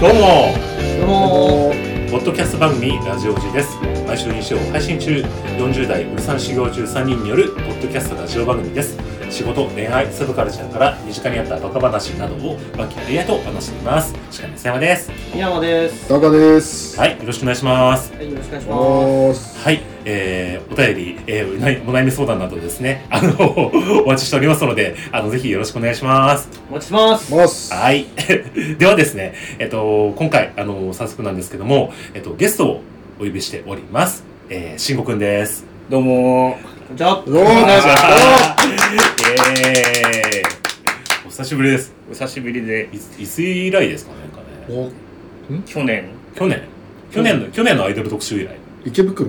どうも。どうも。ポッドキャスト番組ラジオジです。毎週日曜配信中40代うるさん修行中3人によるポッドキャストラジオ番組です。仕事恋愛サブカルチャーから身近にあったバカ話などを和気あいあいと話していますしかみ山です。宮山です。タカです。はいよろしくお願いします。はいよろしくお願いします。はい、えー、お便り、えー、お悩み相談などですね、あの、お待ちしておりますので、あの、ぜひよろしくお願いします。すお待ちしてます。はい。ではですね、えっと、今回、あの、早速なんですけども、えっと、ゲストをお呼びしております。えー、しんごくんです。どうもこんにちはどうもお願いします。えー、お久しぶりです。お久しぶりでいつ、いつ以来ですかね、なんかね。お、去年去年去年の、去年のアイドル特集以来。池袋？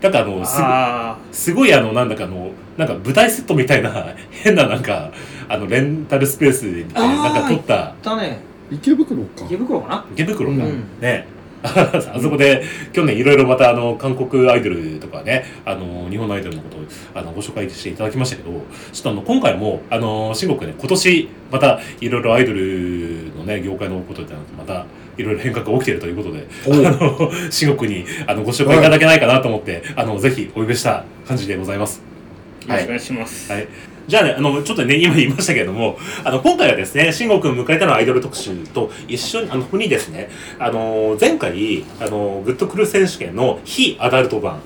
なんかあの、すごあすごいあの、なんだかあの、なんか舞台セットみたいな、変ななんか、あの、レンタルスペースで、なんか撮った、だね。池袋か。池袋かな？池袋か、うん。ね。あそこで去年いろいろまたあの韓国アイドルとかねあの日本のアイドルのことをあのご紹介していただきましたけどちょっとあの今回もあの慎吾くんね今年またいろいろアイドルのね業界のことでまたいろいろ変革が起きているということであの慎吾くんにあのご紹介いただけないかなと思って、あのぜひお呼びした感じでございます。ーよろしくお願いします、はい。じゃあね、あの、ちょっとね、今言いましたけれども、あの、今回はですね、慎吾くん迎えたのアイドル特集と一緒に、あの、ふにですね、あの、前回、あの、グッドクル選手権の非アダルト版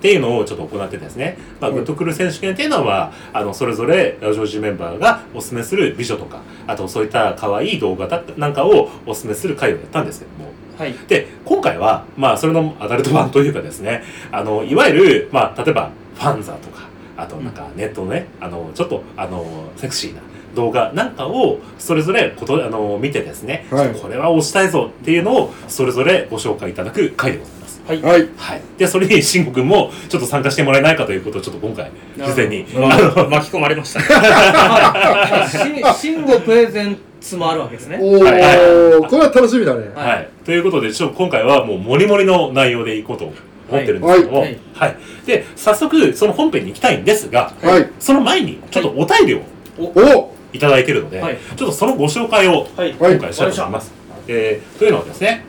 っていうのをちょっと行ってですね、まあ、うん。グッドクル選手権っていうのは、あの、それぞれラジオジメンバーがおすすめする美女とか、あとそういった可愛い動画だなんかをおすすめする回をやったんですけども、はい。で、今回は、まあ、それのアダルト版というかですね、あの、いわゆる、まあ、例えば、ファンザとか、あと、なんか、ネットのね、あの、ちょっと、あの、セクシーな動画なんかを、それぞれ、こと、あの、見てですね、はい。これは押したいぞっていうのを、それぞれご紹介いただく回でございます。はい。はい。はい。で、それに、慎吾くんも、ちょっと参加してもらえないかということを、ちょっと今回、事前に、まあ巻き込まれました。ね し慎吾プレゼンツもあるわけですね。おー、はい。これは楽しみだね。はい。はい。ということで、ちょっと今回はもう、もりもりの内容でいこうと思ってるんですけども、ははい。い。で、早速、その本編に行きたいんですが、はい。その前に、ちょっとお便りをおいただいてるので、はい。ちょっとそのご紹介をはい。はい今回したいと思います。えーというのはですね、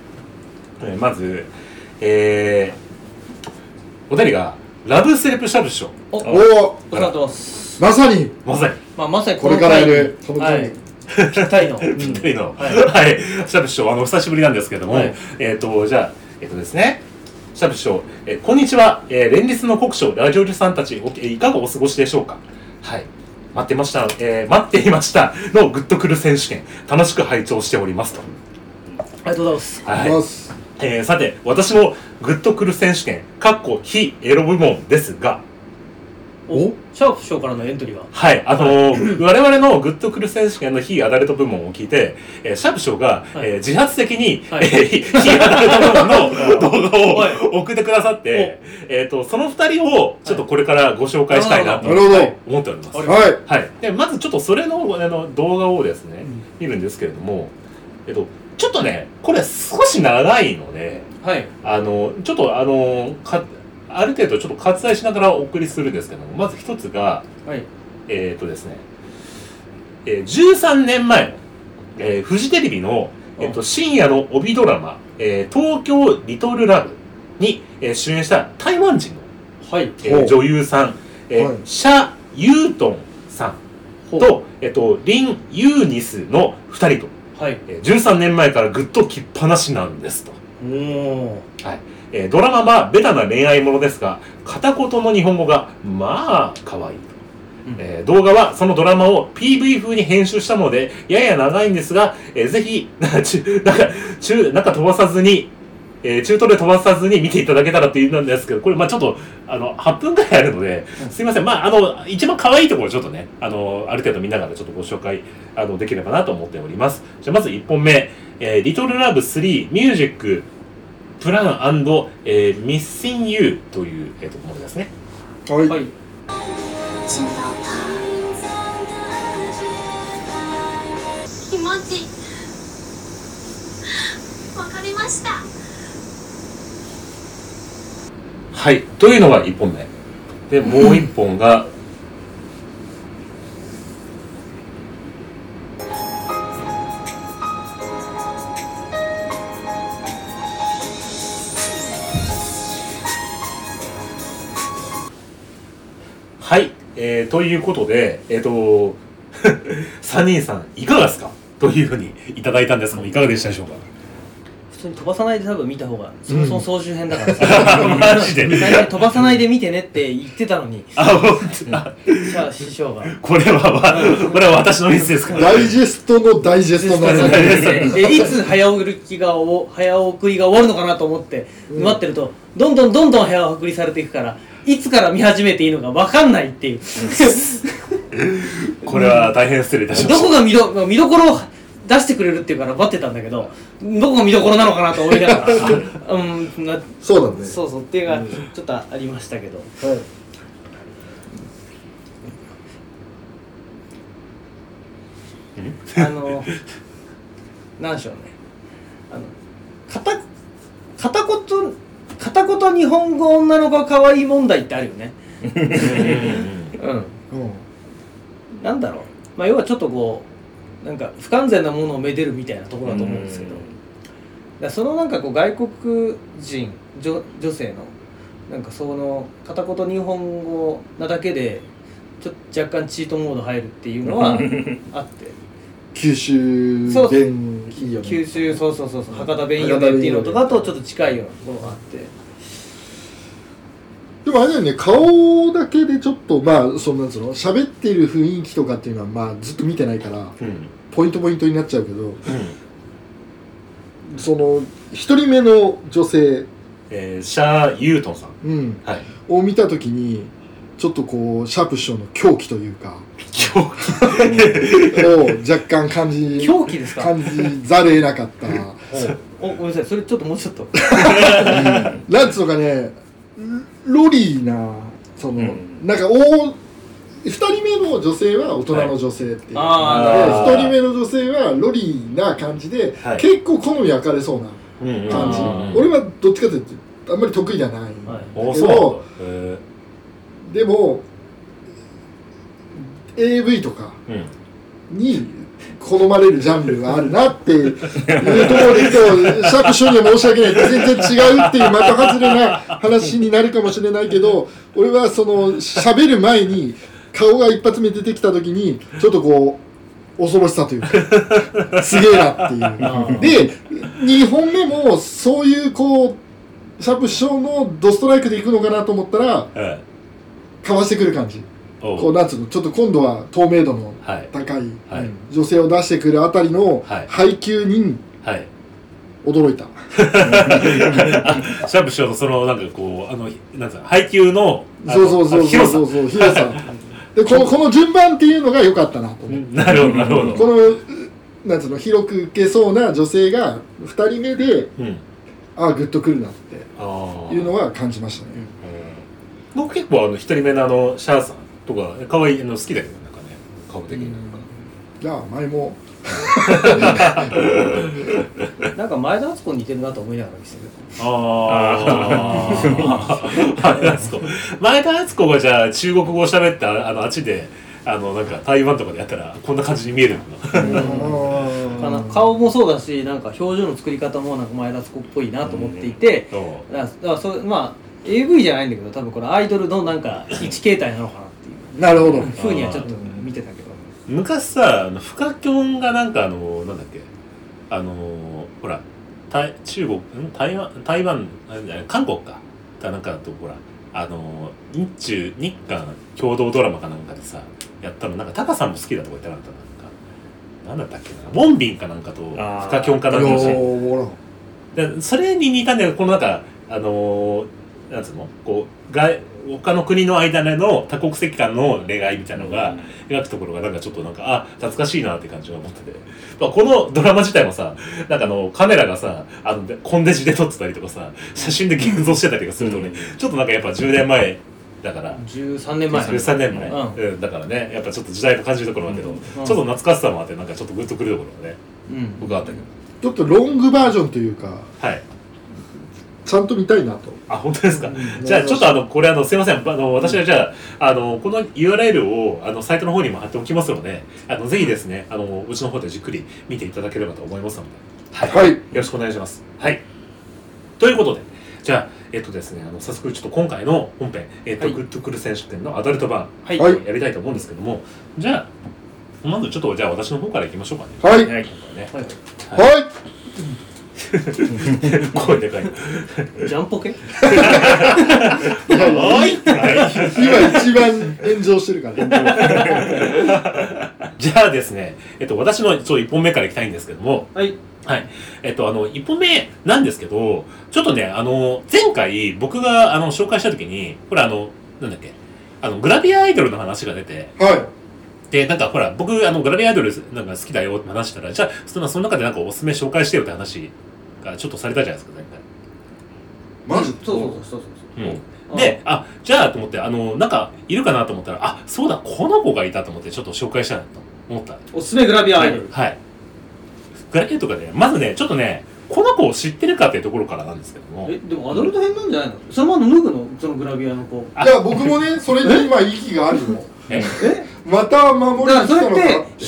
えーまず、えーお便りが、ラブセレブシャブショおおお世話になってます。まさに、まさに、まあまさにこれからやる、この回この回。にぴったりの。ぴったりの、ははい。い、シャブショー、あの、久しぶりなんですけども、はい。えっ、と、じゃあ、えっ、とですね、シャブショー、えーこんにちは、えー連日の国書、ラジオリさんたち、おえーいかがお過ごしでしょうか？はい。待ってました、えー待っていました。のグッとくる選手権、楽しく拝聴しておりますと。ありがとうございます。はい。ます。えーさて、私のグッとくる選手権、かっこ非エロ部門ですが、おシャープ師匠からのエントリーがはい、あのー 我々のグッとくる選手権の非アダルト部門を聞いて、えーシャープ賞が、はい。えー自発的に、はい。えー 非アダルト部門の 動画はい。を送ってくださって、えっ、と、その二人をちょっとこれからご紹介したいなと思っております。はい。はい。で、まずちょっとそれのあの動画をですね、見るんですけれども、えっと、ちょっとね、これ少し長いので、はい。あの、ちょっとあの、か、ある程度ちょっと割愛しながらお送りするんですけども、まず一つが、はい。えっ、とですね、えー13年前の、えーフジテレビの、えっと深夜の帯ドラマ、えー東京リトルラブに、えー主演した台湾人の、はい。えー女優さん、えーはい。シャ・ユートンさんと、えっと、リン・ユーニスの2人と、はいえー13年前からぐっときっぱなしなんですと。おおえードラマはベタな恋愛ものですが、片言の日本語が、まあ、可愛いと。うんえー動画はそのドラマを PV 風に編集したので、やや長いんですが、えーぜひ、なんか、中、なんか飛ばさずに、えー中途で飛ばさずに見ていただけたらって言うんですけど、これ、まあちょっと、あの、8分くらいあるので、すいません。まああの、一番可愛いところをちょっとね、あの、ある程度見ながらちょっとご紹介、あの、できればなと思っております。じゃあまず1本目、えー、リトルラブ3ミュージックプランえー、ミッシンユーという、えー、とものですね。はい。はい気持ちいいわかりましたはい。というのが1本目。でもう1本が、はい、えー、ということで、えっ、ー、と、3人さん、いかがですか？というふうにいただいたんですが、いかがでしたでしょうか？通に飛ばさないで多分見た方がそもそも総集編だからさ、マジで。飛ばさないで見てねって言ってたのに。あ、本当だ。じゃあ師匠が。これは、わこれは私のミスですから。ダイジェストのダイジェストなんでいつ早送りがお早送りが終わるのかなと思って待ってるとどんどんどんどん早送りされていくからいつから見始めていいのか分かんないっていう。これは大変失礼いたしました。どこが見ど見どころを出してくれるっていうから待ってたんだけどどこが見どころなのかなと思いながら。うんなそうだねそうそうっていうのがちょっとありましたけど。はい。あのなんでしょうね。あの片片言片言日本語女の子可愛い問題ってあるよね。うん。うん。なんだろう、まあ、要はちょっとこうなんか不完全なものをめでるみたいなところだと思うんですけど、だそのなんかこう外国人女女性のなんかその片言日本語なだけでちょっと若干チートモード入るっていうのは あって。九州そう弁いいよね九州そうそうそうそう博多弁よねっていうのとかとちょっと近いようなところがあってでもあれだよね顔だけでちょっとまあそんなんつうの喋ってる雰囲気とかっていうのはまあずっと見てないからうん。ポイントポイントになっちゃうけどその一人目の女性、えー、シャー・ユートンさん。うん、はい。を見た時にちょっとこうシャープ師匠の狂気というか今日、を若干感じ狂気ですか？感じざるを得なかった。おごめんなさい。それちょっともうちょっと。なんつうのかねロリーなその、うん。なんか大2人目の女性は大人の女性っていう、あーで1人目の女性はロリーな感じで、はい。結構好み分かれそうな感じ、うん俺はどっちかというとあんまり得意じゃない、んだど。へでも AV とかーうん。に好まれるジャンルがあるなっていう ところで言うとシャープ師匠には申し訳ない全然違うっていう的外れな話になるかもしれないけど俺はその喋る前に顔が一発目出てきた時にちょっとこう恐ろしさというか すげえなっていうで2本目もそういうこうシャープ師匠のドストライクでいくのかなと思ったらはい。かわしてくる感じおこうなんつうのちょっと今度は透明度のはい。高いはい。女性を出してくるあたりのはい配給にはい。驚いた、シャープ師匠のその、なんかこう、あの、なんつうの、配給の、そうそうそうそうそうそう広さでこのこの順番っていうのが良かったなと思う、なるほど、なるほど。このなんつうの広く受けそうな女性が2人目でうん。ああグッとくるなって。いうのは感じましたね、うん僕結構あの、一人目のあの、シャーさんとか、可愛いの好きだけど、なんかね、顔的に。じゃあ前も なんか前田敦子に似てるなと思いながら見せてるああ。前田敦子。前田敦子がじゃあ中国語を喋って、ああの、あっちで、あの、なんか台湾とかでやったら、こんな感じに見えるのかな。あの顔もそうだしなんか表情の作り方もなんか前田敦子っぽいなと思っていて、そうだからだからそうまあ AV じゃないんだけど多分これアイドルのなんか一形態なのかななるほど。ふうにはちょっと見てたけど。昔さ、あのフカキョンがなんかあの、なんだっけ、あの、ほら、台中国、ん？台湾、台湾、韓国か。だなんかだと、ほら、あの、日中、日韓共同ドラマかなんかでさ、やったの、なんかタカさんも好きだとか言ってなかったなんか。なんだったっけな、モンビンかなんかと、フカキョンかなんかで。それに似たんだけどこのなんかあのーなんつうの？こう外他の国の間での多国籍間の恋愛みたいなのが描くところがなんかちょっとなんかあ懐かしいなって感じが思ってて、まあ、このドラマ自体もさなんかあのカメラがさあのコンデジで撮ってたりとかさ写真で現像してたりとかするとね、ちょっとなんかやっぱ10年前だから。13年前。13年前、うん。うんだからねやっぱちょっと時代も感じるところもあるけど、うん。ちょっと懐かしさもあってなんかちょっとグッとくるところがねうん。僕はあったけど。ちょっとロングバージョンというか。はいちゃんと見たいなと。あ、本当ですか？うん。じゃあ、ちょっとあの、これあの、すいません。あの、私はじゃあ、あの、この URL を、あの、サイトの方にも貼っておきますので、あの、ぜひですね、あの、うちの方でじっくり見ていただければと思いますので、はい。はい。よろしくお願いします。はい。ということで、じゃあえっとですねあの早速ちょっと今回の本編、えっとはい。グッドクル選手権のアダルト版はい。はいやりたいと思うんですけどもじゃあまずちょっとじゃあ私の方からいきましょうかね。はい。はい。はい。はい声でかい。ジャンポケ？はい！今一番炎上してるから。じゃあですねえっと私のちょ1本目からいきたいんですけども。はい。はい。えっと、あの、一本目なんですけど、ちょっとね、あの、前回僕が、あの、紹介した時に、これあの、なんだっけ、あの、グラビアアイドルの話が出て、はで、なんかほら、僕、あの、グラビアアイドルなんか好きだよって話したら、じゃあ、そのその中でなんかおすすめ紹介してよって話がちょっとされたじゃないですか、前回。いマジ？そうそうそうそうそうう。ん。で、あ、じゃあと思って、あの、なんか、いるかなと思ったら、あ、そうだ、この子がいたと思って、ちょっと紹介したいなと思った。おすすめグラビアアイドル。はい。グラビアとかね、まずね、ちょっとね、この子を知ってるかっていうところからなんですけども、えでもアダルト編なんじゃないの？そのまま脱ぐのそのグラビアの子。あいや僕もねそれに今息があるよえ？え？また守りだからそれに来たのかって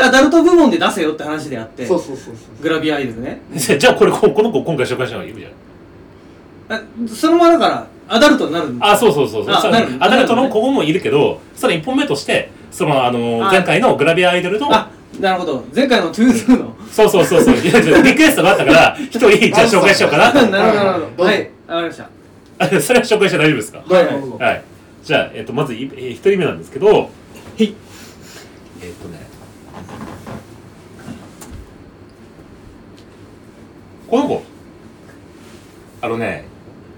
アダルト部門で出せよって話であってそうそうそうそう。グラビアアイドルね。じゃあこれここの子今回紹介したのがいいじゃんあそのままだからアダルトになるんだ。あそうそうそうそう。そうあなるアダルトの子もいるけどその一本目としてそのあのあ。前回のグラビアアイドルのあなるほど。前回のトゥーズーの。そうそうそうそう。リクエストがあったから一人じゃあ紹介しようかな。となるほどなるほど。はい。わかりました。あそれは紹介して大丈夫ですか？なるほどはい。じゃあ、えっと、まずいえー一人目なんですけどはいえっとねこの子。あのね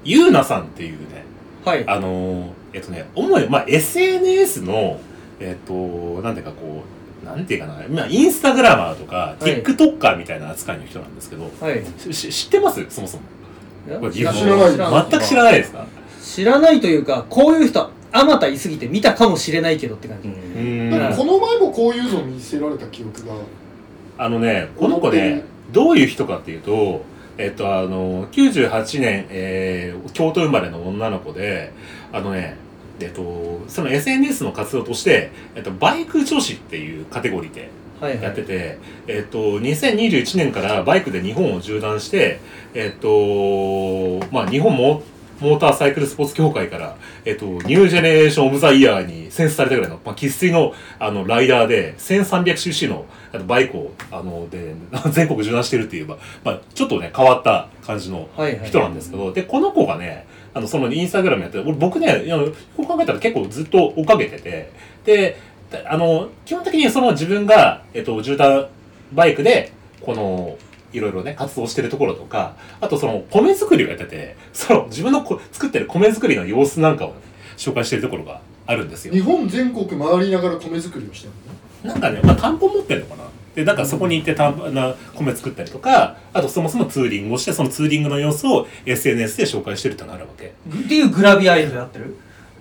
ゆうなさんっていうねはい。あのーえっとね、主に、まあ、SNS の、えっと、なんていうかこう、なんていうかな、まあ、インスタグラマーとか、はい。TikToker みたいな扱いの人なんですけど、はい。しし知ってます？そもそも。これ知らない。全く知らないですか？知らないというかこういう人あまたいすぎて見たかもしれないけどって感じ、うーん。なんかこの前もこういうの見せられた記憶が。あのね、この子ね、どういう人かっていうと、えっと、あの、98年、えー京都生まれの女の子で、あのね、えっと、その SNS の活動として、えっと、バイク女子っていうカテゴリーではいはい。やってて、えっと、2021年からバイクで日本を縦断して、えっと、まあ、日本モモーターサイクルスポーツ協会から、えっと、ニュージェネレーション・オブ・ザ・イヤーに選出されたぐらいの、まあ、生粋の、あの、ライダーで、1300cc の、あのバイクを、あの、で、全国縦断してるっていう、まあ、まあ、ちょっとね、変わった感じの人なんですけど、で、この子がね、あの、そのインスタグラムやってる、俺僕ね、よく考えたら結構ずっと追っかけてて、で、であの、基本的にその自分が、えっと、絨毯バイクで、この、いろいろね、活動してるところとか、あとその、米作りをやってて、その、自分のこ作ってる米作りの様子なんかを、ね、紹介してるところがあるんですよ。日。本全国回りながら米作りをしてるの？ねなんかね、まあ、担保持ってるのかな。で、なんかそこに行って担保な米作ったりとか、あとそもそもツーリングをして、そのツーリングの様子を SNS で紹介してるってのがあるわけ。っていうグラビアアイドルやってる？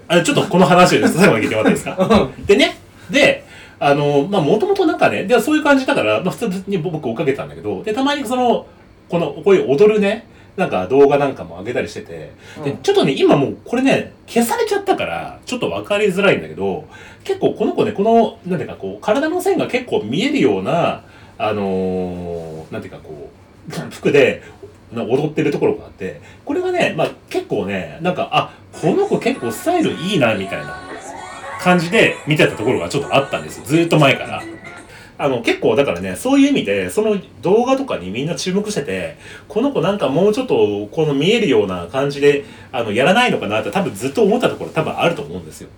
あちょっとこの話を最後まで聞いてもらっていいですか？でね、で、あの、まあ、もともとなんかね、で、そういう感じだから、まあ、普通に僕追っかけてたんだけど、で、たまにその、この、こういう踊るね、なんか動画なんかも上げたりしてて、でうん、ちょっとね、今もうこれね、消されちゃったから、ちょっとわかりづらいんだけど、結構この子ね、この、なんていうかこう、体の線が結構見えるような、あのーなんていうかこう、服で、な踊ってるところがあって、これがね、まあ結構ね、なんか、あ、この子結構スタイルいいな、みたいな感じで見てたところがちょっとあったんですよ。ずっと前から。あの、結構だからね、そういう意味で、その動画とかにみんな注目してて、この子なんかもうちょっと、この見えるような感じで、あの、やらないのかなって多分ずっと思ったところ多分あると思うんですよ。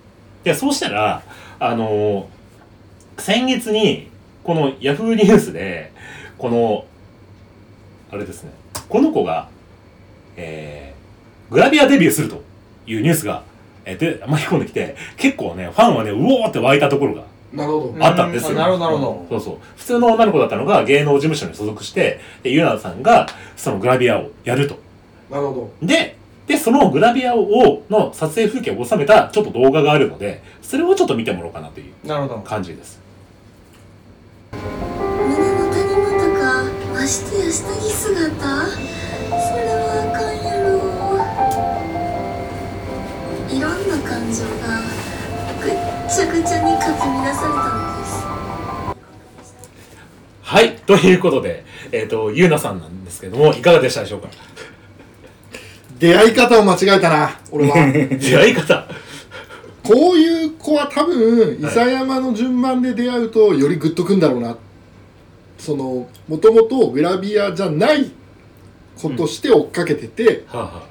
で、そうしたら、あの、先月に、このヤフーニュースで、この、あれですね、この子が、えー、グラビアデビューするというニュースが、えーで、巻き込んできて、結構ね、ファンはね、うおーって湧いたところがなるほどあったんですよ。うなるほどなるほそうそう。普通の女の子だったのが芸能事務所に所属して、で、ゆなさんがそのグラビアをやると。なるほで、で、そのグラビアを、の撮影風景を収めたちょっと動画があるので、それをちょっと見てもらおうかなというどなるほど感じです。胸の谷間とかましてや下着姿？それはあかんや感情がぐっちゃぐちゃにかき乱されたのです。はい。ということで、えっ、と、ゆうなさんなんですけども、いかがでしたでしょうか？出会い方を間違えたな俺は。出会い方。こういう子は多分伊佐山の順番で出会うとよりグッとくんだろうな。そのもともとグラビアじゃない子として追っかけてて、はあは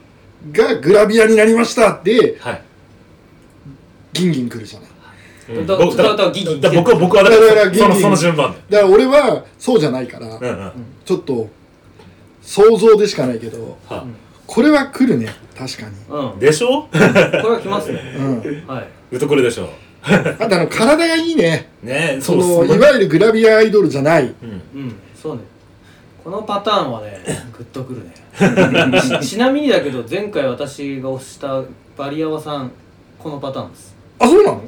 がグラビアになりましたってあはいギンギン来るじゃない。うん。だ僕だだだギギだ僕は僕はだかだからギンギンらそのその順番で。だから俺はそうじゃないから、うんうん。ちょっと想像でしかないけどはこれは来るね確かに。うん。あでしょ？これは来ますね。うん。はい。ウトくるでしょ。あとあの体がいいね。ねそそうのいわゆるグラビアアイドルじゃない。うん。うんそうね。このパターンはね グッとくるね。ちちなみにだけど前回私が推したバリアワさんこのパターンですあそうなの？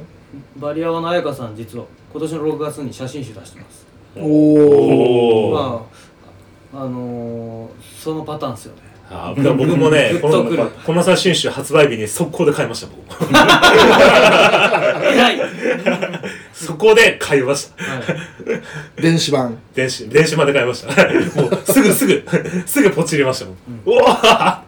バリアワの彩香さん実は今年の6月に写真集出してます。おおおおまああのー、そのパターンですよね。あだから僕もねこのこの写真集発売日に速攻で買いました僕。偉い、はい、そこで買いました。電子版。電子電子まで買いました。もうすぐすぐすぐポチりましたもん、うわ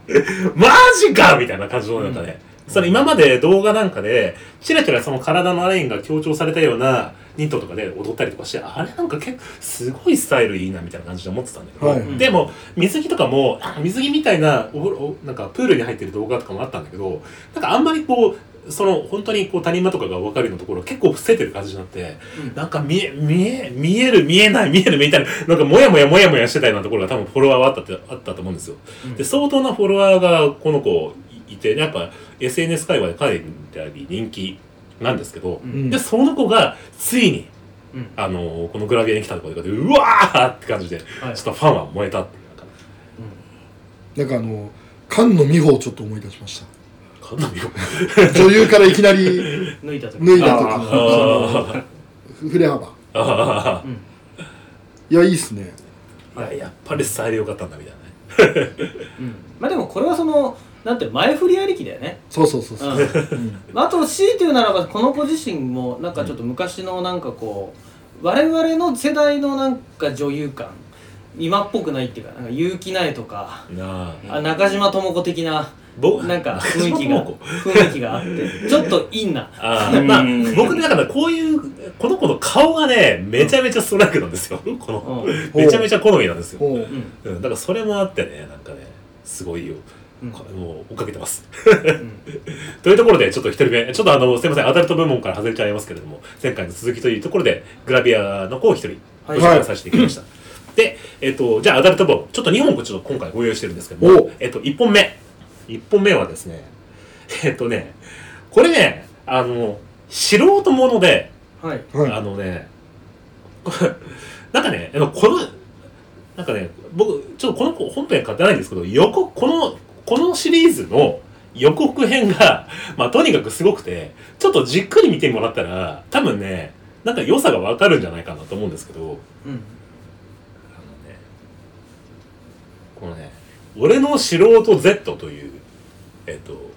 マジかみたいな感じのなんかね、それ今まで動画なんかでチラチラその体のラインが強調されたようなニットとかで踊ったりとかしてあれなんか結構すごいスタイルいいなみたいな感じで思ってたんだけど、はい。でも水着とかもあ水着みたいなおおなんかプールに入ってる動画とかもあったんだけどなんかあんまりこうその本当にこう谷間とかが分かるようなところ結構伏せてる感じになって、なんか見え見え見える見えない見えるみたいななんかモヤモヤモヤモヤしてたようなところが多分フォロワーはあったってあったと思うんですよ。で相当なフォロワーがこの子いてやっぱ SNS 界隈でかなり人気なんですけど、ん。でその子がついに、うん。あのこのグラビアに来たところでうわーって感じで、はい。ちょっとファンは燃えた。っていうかなんかあの菅野美穂をちょっと思い出しました。かなりよ女優からいきなり抜いた時。脱いだ時。のあその振れ幅。あいやいいっすね。あいややっぱりスタイル良かったんだみたいなね。うん。まあでもこれはそのなんて前振りありきだよね。そうそうそうそう、うん。まあ、あと強いて言うならばこの子自身もなんかちょっと昔のなんかこう我々の世代のなんか女優感今っぽくないっていうかなんか結城苗とかなあ。あ中島智子的なぼなんか雰囲気が雰囲気があって ちょっとインな。あーまあ僕ねだからこういうこの子の顔がねめちゃめちゃストライクなんですよ。このうん。めちゃめちゃ好みなんですよ、うん、だからそれもあってねなんかねすごいよ、うん。こもう追っかけてます。う んというところでちょっと一人目。ちょっとあのすいません。アダルト部門から外れちゃいますけれども前回の続きというところでグラビアの子を一人ごはい。紹介させていただきました、でえっ、とじゃあアダルト部門ちょっと2本ちょっと今回ご用意してるんですけどもおえっ、と1本目。1本目はですねえっ、とねこれねあの素人ものではい。はい。あのね、これなんかね、あのこの、なんかね、僕、ちょっとこの子本編買ってないんですけど、予告、この、このシリーズの予告編が、まあとにかくすごくて、ちょっとじっくり見てもらったら、多分ね、なんか良さがわかるんじゃないかなと思うんですけど、あのね、うんこのね、俺の素人 Z という、えっ、と、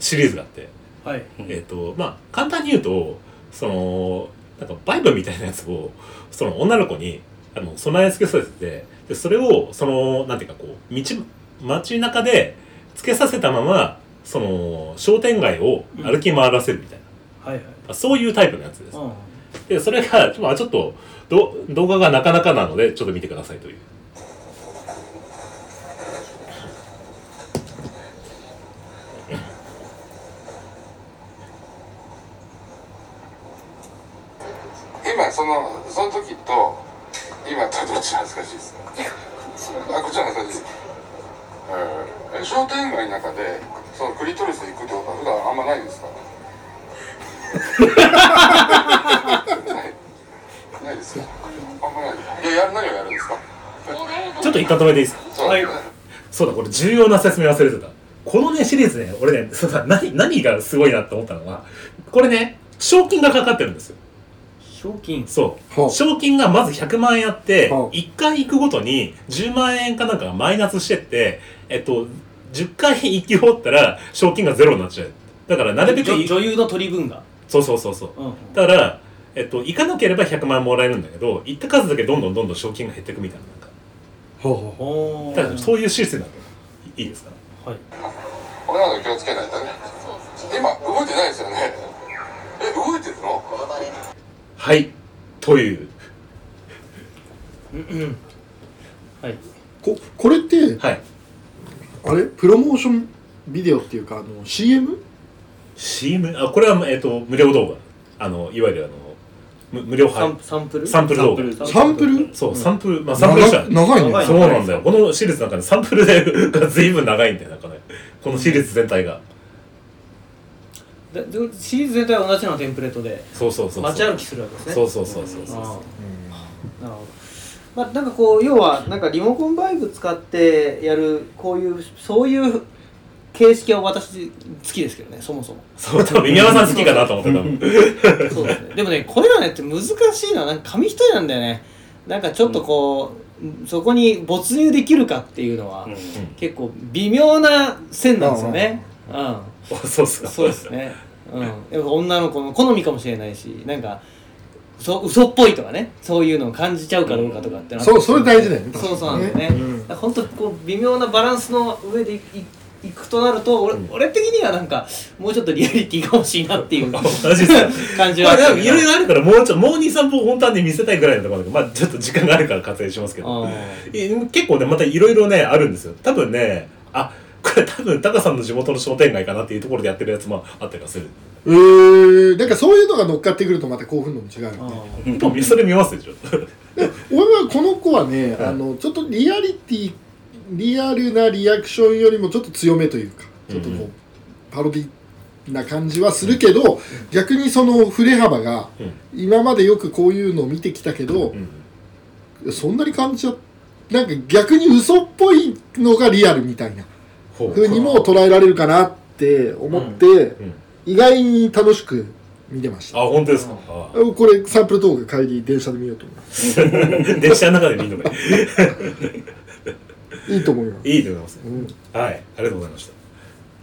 シリーズがあって、はい。えっ、とまあ簡単に言うとそのなんかバイブみたいなやつをその女の子にあの備え付けさせてでそれをそのなんていうかこう道街中でつけさせたままその商店街を歩き回らせるみたいな、はいはい。そういうタイプのやつです、うん。でそれが、まあ、ちょっとど動画がなかなかなのでちょっと見てくださいという。今そのその時と今とどっち恥ずかしいですか？あこっちは恥ずかしい、えー、商店街の中でそのクリトリス行くってことは普段あんまないですかない ないですか？あんまない。いややる何をやるんですか？ちょっと一旦止めていいですか？そう。はい。そうだ、これ重要な説明忘れてた。このね、シリーズね、俺ね、そうだ、何、何がすごいなって思ったのは、これね、賞金がかかってるんですよ。賞金。そう。はあ賞金がまず100万円あってはあ、1回行くごとに10万円かなんかがマイナスしてって、えっと、10回行き終わったら、賞金がゼロになっちゃう。だから、なるべく女、女優の取り分が。そうそうそうそう。うんだから、えっと、行かなければ100万円もらえるんだけど、行った数だけどんどんどんどん賞金が減っていくみたいな。なんか。ほうほおだからそういうシステムだと。いいですか？はい。これなど気をつけないとね。今動いてないですよねはいという。はい。ここれってはい。あれ？プロモーションビデオっていうかあの CM? CM あこれは、えっと無料動画。あのいわゆるあの無無料配。サンサンプル？サンプル動画。サンプル。そう、サンプルまあサンプルじゃん長いね。長いそうなんだよ。このシリーズの中でサンプルでが随分長いんだよなんかね。このシリーズ全体がシリーズ全体は同じようなテンプレートでそうそうそうそう。街歩きするわけですね。そうそうそうそうそうああなるほど。まあなんかこう要はなんかリモコンバイク使ってやるこういうそういう形式は私好きですけどねそもそも。そう多分宮山さん好きかなと思って多分 そうですね。でもねこれらねって難しいのはなんか紙一重なんだよね。なんかちょっとこう、そこに没入できるかっていうのは、結構微妙な線なんですよね。う。ん。そうっすか。そうですね。うん。やっぱ女の子の好みかもしれないし、なんか、嘘嘘っぽいとかね、そういうのを感じちゃうかどうかとかってのはそうそれ大事だよね。そうそうなんだよね。うん。本当こう微妙なバランスの上でいいくとなると俺,、俺的にはなんかもうちょっとリアリティが欲しいなっていう 感じまあでもはあったけどいろいろあるからもうちょっともう23本本当はね見せたいぐらいのところだけどまあちょっと時間があるから割愛しますけど。結構ねまたいろいろねあるんですよ。多分ねあ多分タカさんの地元の商店街かなっていうところでやってるやつもあったりはする。えー、なんかそういうのが乗っかってくるとまた興奮度も違うよーね。あーでもそれ見ますでしょ？俺はこの子はね、あのちょっとリアリティリアルなリアクションよりもちょっと強めというかちょっとこう、うんパロディな感じはするけど、逆にその振れ幅が、うん。今までよくこういうのを見てきたけどう、ん。そんなに感じちゃなんか逆に嘘っぽいのがリアルみたいなほう。風にも捉えられるかなって思って、うん。意外に楽しく見てました。あ本当ですか？あこれサンプル動画帰り電車で見ようと思います電車の中で見るのがい？いと思います、いいと思います。うん、はいありがとうございました。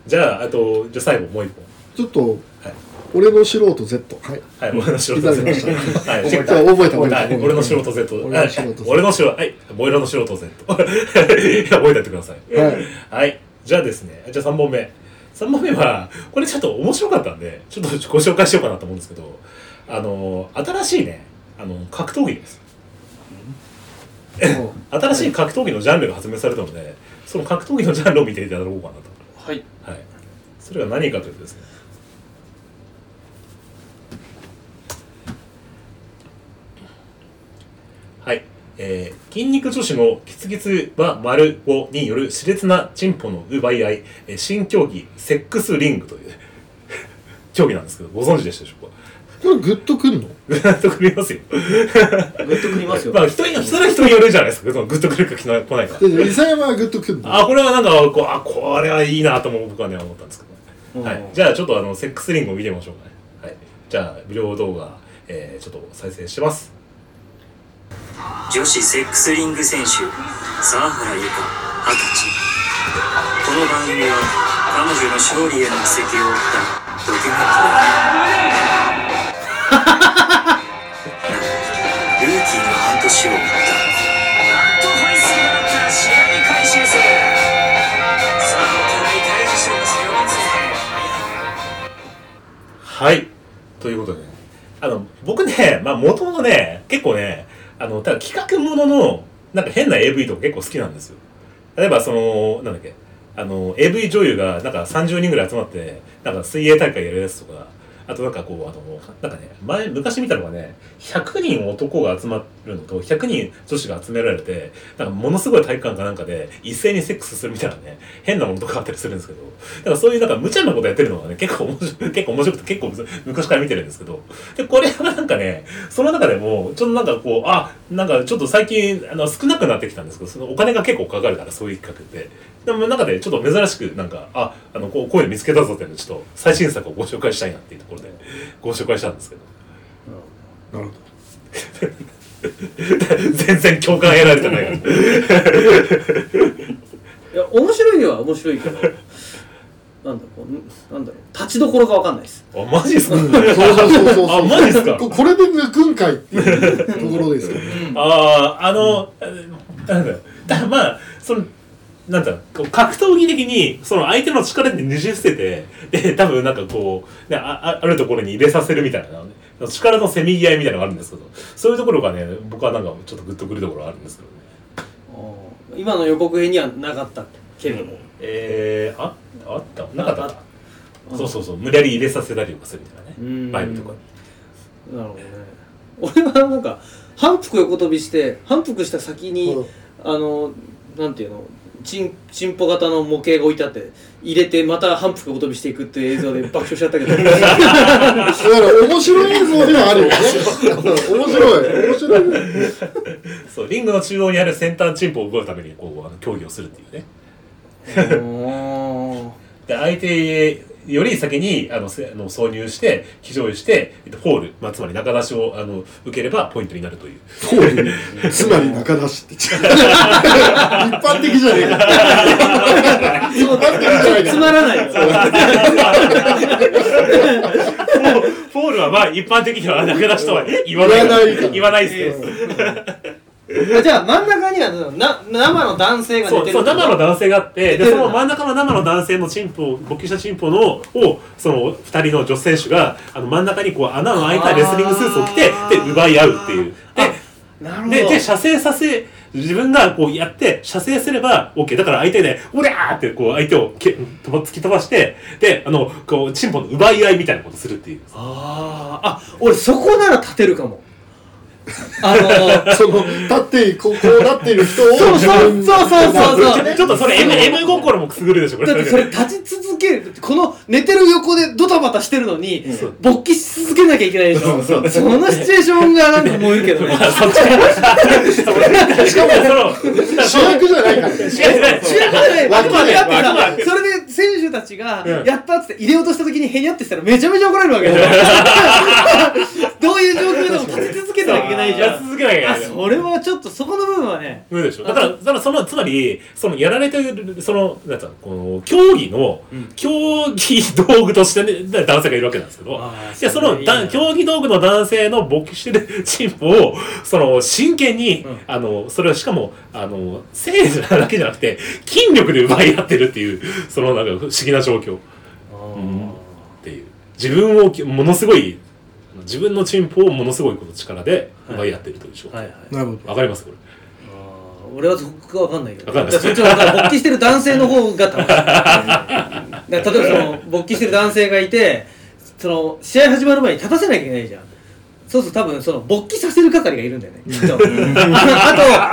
じゃああとじゃあ最後もう一ちょっと本はい。俺の素人 Z はい。はい、俺の素人いただきました。はい、覚えた。覚えた俺の素人 Z。俺の素人 Z はい俺の素人、はい、ボイラの素人 Z。覚えておいてください。はい。はい。じゃあですね、じゃあ3本目。3本目は、これちょっと面白かったんで、ちょっとご紹介しようかなと思うんですけど、あの、新しいね、あの、格闘技です。新しい格闘技のジャンルが発明されたので、その格闘技のジャンルを見ていただこうかなと。はいはい。それが何かというとですね。はい。えー筋肉女子のキツキツは丸5による熾烈なチンポの奪い合い、えー新競技、セックスリングという 競技なんですけど、ご存知でしたでしょうか？これグッとくんの？グッとくりますよ。グッとくりますよまあ、人に、人は人によるじゃないですか。そのグッとくるか来ないか。で伊佐山はグッとくんの？あ、これはなんか、こう、あ、これはいいなとも僕はね、思ったんですけど、うんはい。じゃあ、ちょっとあの、セックスリングを見てみましょうかね。はい。じゃあ、無料動画、えー、ちょっと再生します。女子セックスリング選手沢原由香二十歳。この番組は彼女の勝利への奇跡を追ったドキュメンタリールーキーの半年を追った。はい。ということでね、あの、僕ね、まあ、もともとね、結構ね、あの、ただ企画ものの、なんか変な AV とか結構好きなんですよ。例えば、その、なんだっけ、あの、AV 女優が、なんか30人ぐらい集まって、なんか水泳大会やるやつとか、あとなんかこう、あの、なんかね、前、昔見たのがね、100人男が集まるのと、100人女子が集められて、なんかものすごい体育館かなんかで、一斉にセックスするみたいなね、変なものとかあったりするんですけど、だからそういうなんか無茶なことやってるのがね、結構面白い、結構面白くて、結構昔から見てるんですけど、で、これはなんかね、その中でも、ちょっとなんかこう、あ、なんかちょっと最近、あの、少なくなってきたんですけど、そのお金が結構かかるから、そういう企画って。でも中でちょっと珍しくなんか、あ、あの、こう、こういうの見つけたぞっていうのをちょっと最新作をご紹介したいなっていうところで、ご紹介したんですけど。なるほ 全然共感得られてないから。いや面白いには面白いけどなんだろうこうなんだろう立ちどころがわかんないです。あ、マジっすか、どそうそうそうそう。あ、マジっすか？ここれで抜くんかいっていうところですよね。ああ、あの、なんだまあ、その、なんだろうこう格闘技的にその相手の力でねじ伏せてで多分なんかこう、ね、あああるところに入れさせるみたいな、ね、力のせめぎ合いみたいなのがあるんですけどそういうところがね僕はなんかちょっとグッとくるところがあるんですけどね。うん今の予告編にはなかったけれども、えー、ああった？なかったか。あそうそうそう。無理やり入れさせたりとかするみたいなね。うん。バイブとかに。なるほどね。俺はなんか反復横跳びして反復した先に、うん。あのなんていうの？チンチンポ型の模型が置いてあって入れてまた反復横跳びしていくっていう映像で 爆笑しちゃったけど。だから面白い映像ではあるよ。ね面白い。面白いそうリングの中央にある先端チンポを奪うためにこうあの競技をするっていうね。で相手より先にあのせあの挿入して非常にしてえっとフォール、まあ、つまり中出しをあの受ければポイントになるという。フォール つまり中出しって。違 う一般的じゃねえか。一般的じゃないかつまらないよ。フォールはまあ一般的には中出しとは言わない。言わないから。言わないですけど、じゃあ真ん中にはな生の男性がそうそう寝てるってこと生の男性があってでその真ん中の生の男性のチンポを勃起したチンポのをその二人の女選手があの真ん中にこう穴の開いたレスリングスーツを着てで奪い合うっていう。でなるほど。でで射精させ自分がこうやって射精すれば OK だから相手で「おりゃー!」ってこう相手をけ飛ば突き飛ばしてであのこうチンポの奪い合いみたいなことするっていう。あー。あ俺そこなら立てるかもあのその立ってこうこうなってる人をそうそうそうそうそうそう。ちょっとそれ M, M 心もくすぐるでしょこれ。だってそれ立ち続けるこの寝てる横でドタバタしてるのに、そう勃起し続けなきゃいけないでしょ。そのシチュエーションがなんか燃えるけど。ね そっちしかも主役じゃないからね。知らない。脇でだってさそれで選手たちがうん。やったっつって入れようとした時にへにゃってしたらめちゃめちゃ怒られるわけでしょどういう状況でも立ち続けなきゃいけ。ないじゃん。続けなきゃいけない。あそれはちょっとそこの部分はね。無理でしょ。だからだからそのつまりそのやられてるそのなんつうのこの競技の、競技道具として、ね、男性がいるわけなんですけど。あーいやそのだ競技道具の男性の勃起してるチンポをその真剣に、うん。あのそれはしかもあの性なだけじゃなくて筋力で奪い合ってるっていうそのなんか不思議な状況。っていう。自分をきものすごい自分のチンポをものすごいこの力で奪い合ってるという状況、はいはい。なるほど。わかります？これ。俺はそこが分かんないけど。わかんない。だからそっちのだから勃起してる男性の方が楽しいだから例えばその勃起してる男性がいてその試合始まる前に立たせなきゃいけないじゃんそうすると多分その勃起させる係がいるんだよね。きっとあ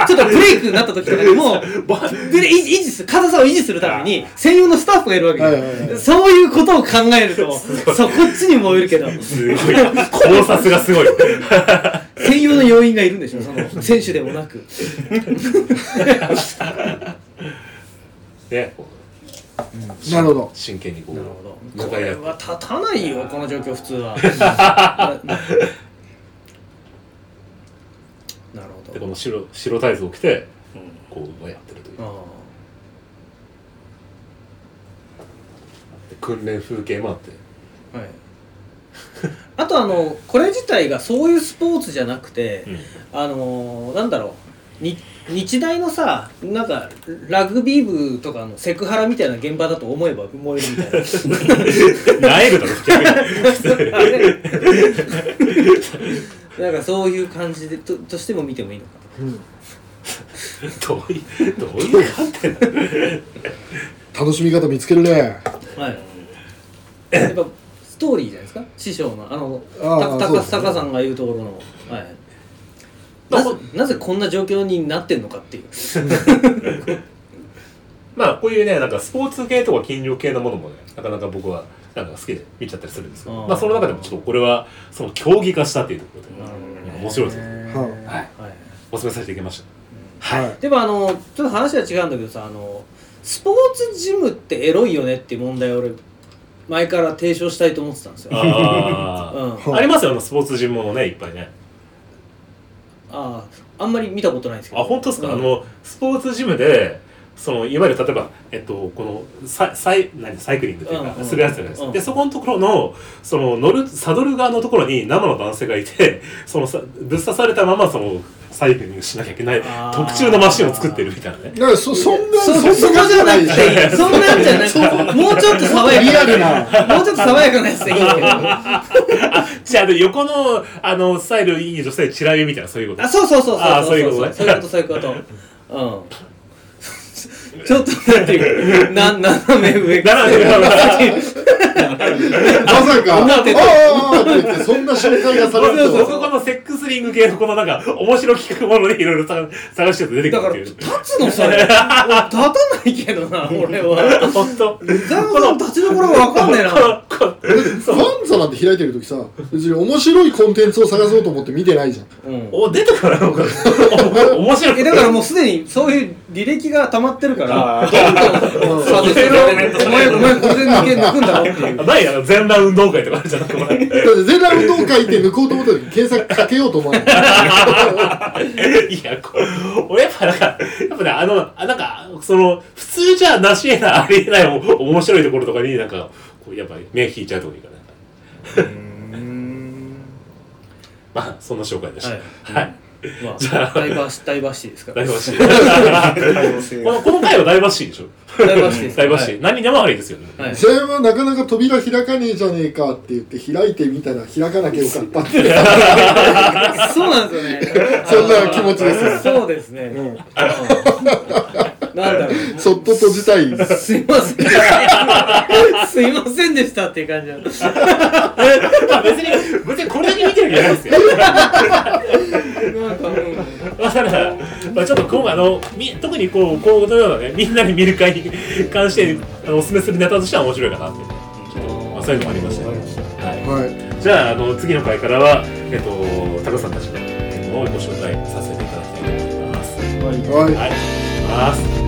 とちょっとブレイクになった時とかにもで維持維持する硬さを維持するために専用のスタッフがいるわけじゃん。はいはいはい。そういうことを考えるとそこっちに燃えるけど。すごい。考察がすごい。専用の要員がいるんでしょその選手でもなく。う なるほど。真剣にこうなるほど。これは立たないよこの状況普通は なるほどでこの白白タイツを着てこう奪い合ってるという。訓練風景もあって。あはい。あとあのこれ自体がそういうスポーツじゃなくて、うん。あのーなんだろう。に日大のさなんかラグビー部とかのセクハラみたいな現場だと思えば燃えるみたいな。なえるだろ逆に。なんかそういう感じでととしても見てもいいのか どういうどういう観点楽しみ方見つけるねはいやっぱストーリーじゃないですか師匠のあのあーた高そうですね高さんが言うところのはいなぜなぜこんな状況になってんのかっていうまあこういうねなんかスポーツ系とか筋力系のものもねなかなか僕はなんか好きで見ちゃったりするんですけどあまあその中でもちょっとこれはその競技化したっていうところで面白いですねはいお勧めさせていただきました。はい。でもあのちょっと話は違うんだけどさあのスポーツジムってエロいよねっていう問題を俺前から提唱したいと思ってたんですよ。あ,、あうん、あありますよあのスポーツジムもねいっぱいね。ああんまり見たことないんですけど。あ本当ですか、うん。あのスポーツジムでそのいわゆる例えば、えっと、このササイ何？サイクリングっていうか、うんうん。するやつじゃないですか、うん。でそこのところのその乗るサドル側のところに生の男性がいてそのさぶっ刺されたままそのサイクリングしなきゃいけない特注のマシンを作ってるみたいなね。だからそそんなそそんなそこじゃなくてそんなんじゃなくてもうちょっと爽やかリアルな。もうちょっと爽やかなやつでいいんだけどじゃ横のあのスタイルいい女性チラ見みたいなそういうこと。あそうそうそうそう。あーそういうことね。そういうことそういうこと。うんちょっとなんていうかな斜め上。斜め上。まさか。ああああって言ってそんな紹介がされる僕とこのセックスリング系のこのなんか面白企画ものでいろいろ探探してると出てくだからるっていう。立つのそれ立たないけどな俺は。本ンさん立ちどころが分かんねえなこのこファンザなんて開いてる時さ別に面白いコンテンツを探そうと思って見てないじゃん。うん。お出てからのか。お 面白い。えだからもうすでにそういう履歴が溜まってるからあどんどんさてお前お前これで抜け抜くんだろっていう。ないあの全裸運動会とかあるじゃん。こ れだって全裸運動会って抜こうと思った時検索かけようと思わない。いや、こ俺やっぱなんか、やっぱね、あの、あなんか、その、普通じゃなし得ない、ありえないお面白いところとかになんか、こうやっぱり目引いちゃうとこいいか。な。まあ、そんな紹介でした。はい。まじゃあ。あダイバーシダイバーシティですか？ら大バシー。このこの回は大バシーでしょ？ダイバーシティです大バシー。何にでもありですよね。はい。それはなかなか扉開かねえじゃねえかって言って開いてみたら開かなきゃよかったって。いうそうなんですよね。そんな気持ちですよ。そうですね。うんそっと閉じたい。すいません。でした。すいませんでしたっていう感じなんです。まあ別に、別にこれだけ見てるんじゃないですよ。なんか、うんまあ、ちょっと今回あのみ特にこうこうのようなねみんなに見る会に関してあのおすすめするネタとしては面白いかなってちょっと、まあ、そういうのもありましたね、はい、はい。じゃああの次の回からはえっとタカさんたちのをご紹介させていただきたいと思います。はい。はい、お願いします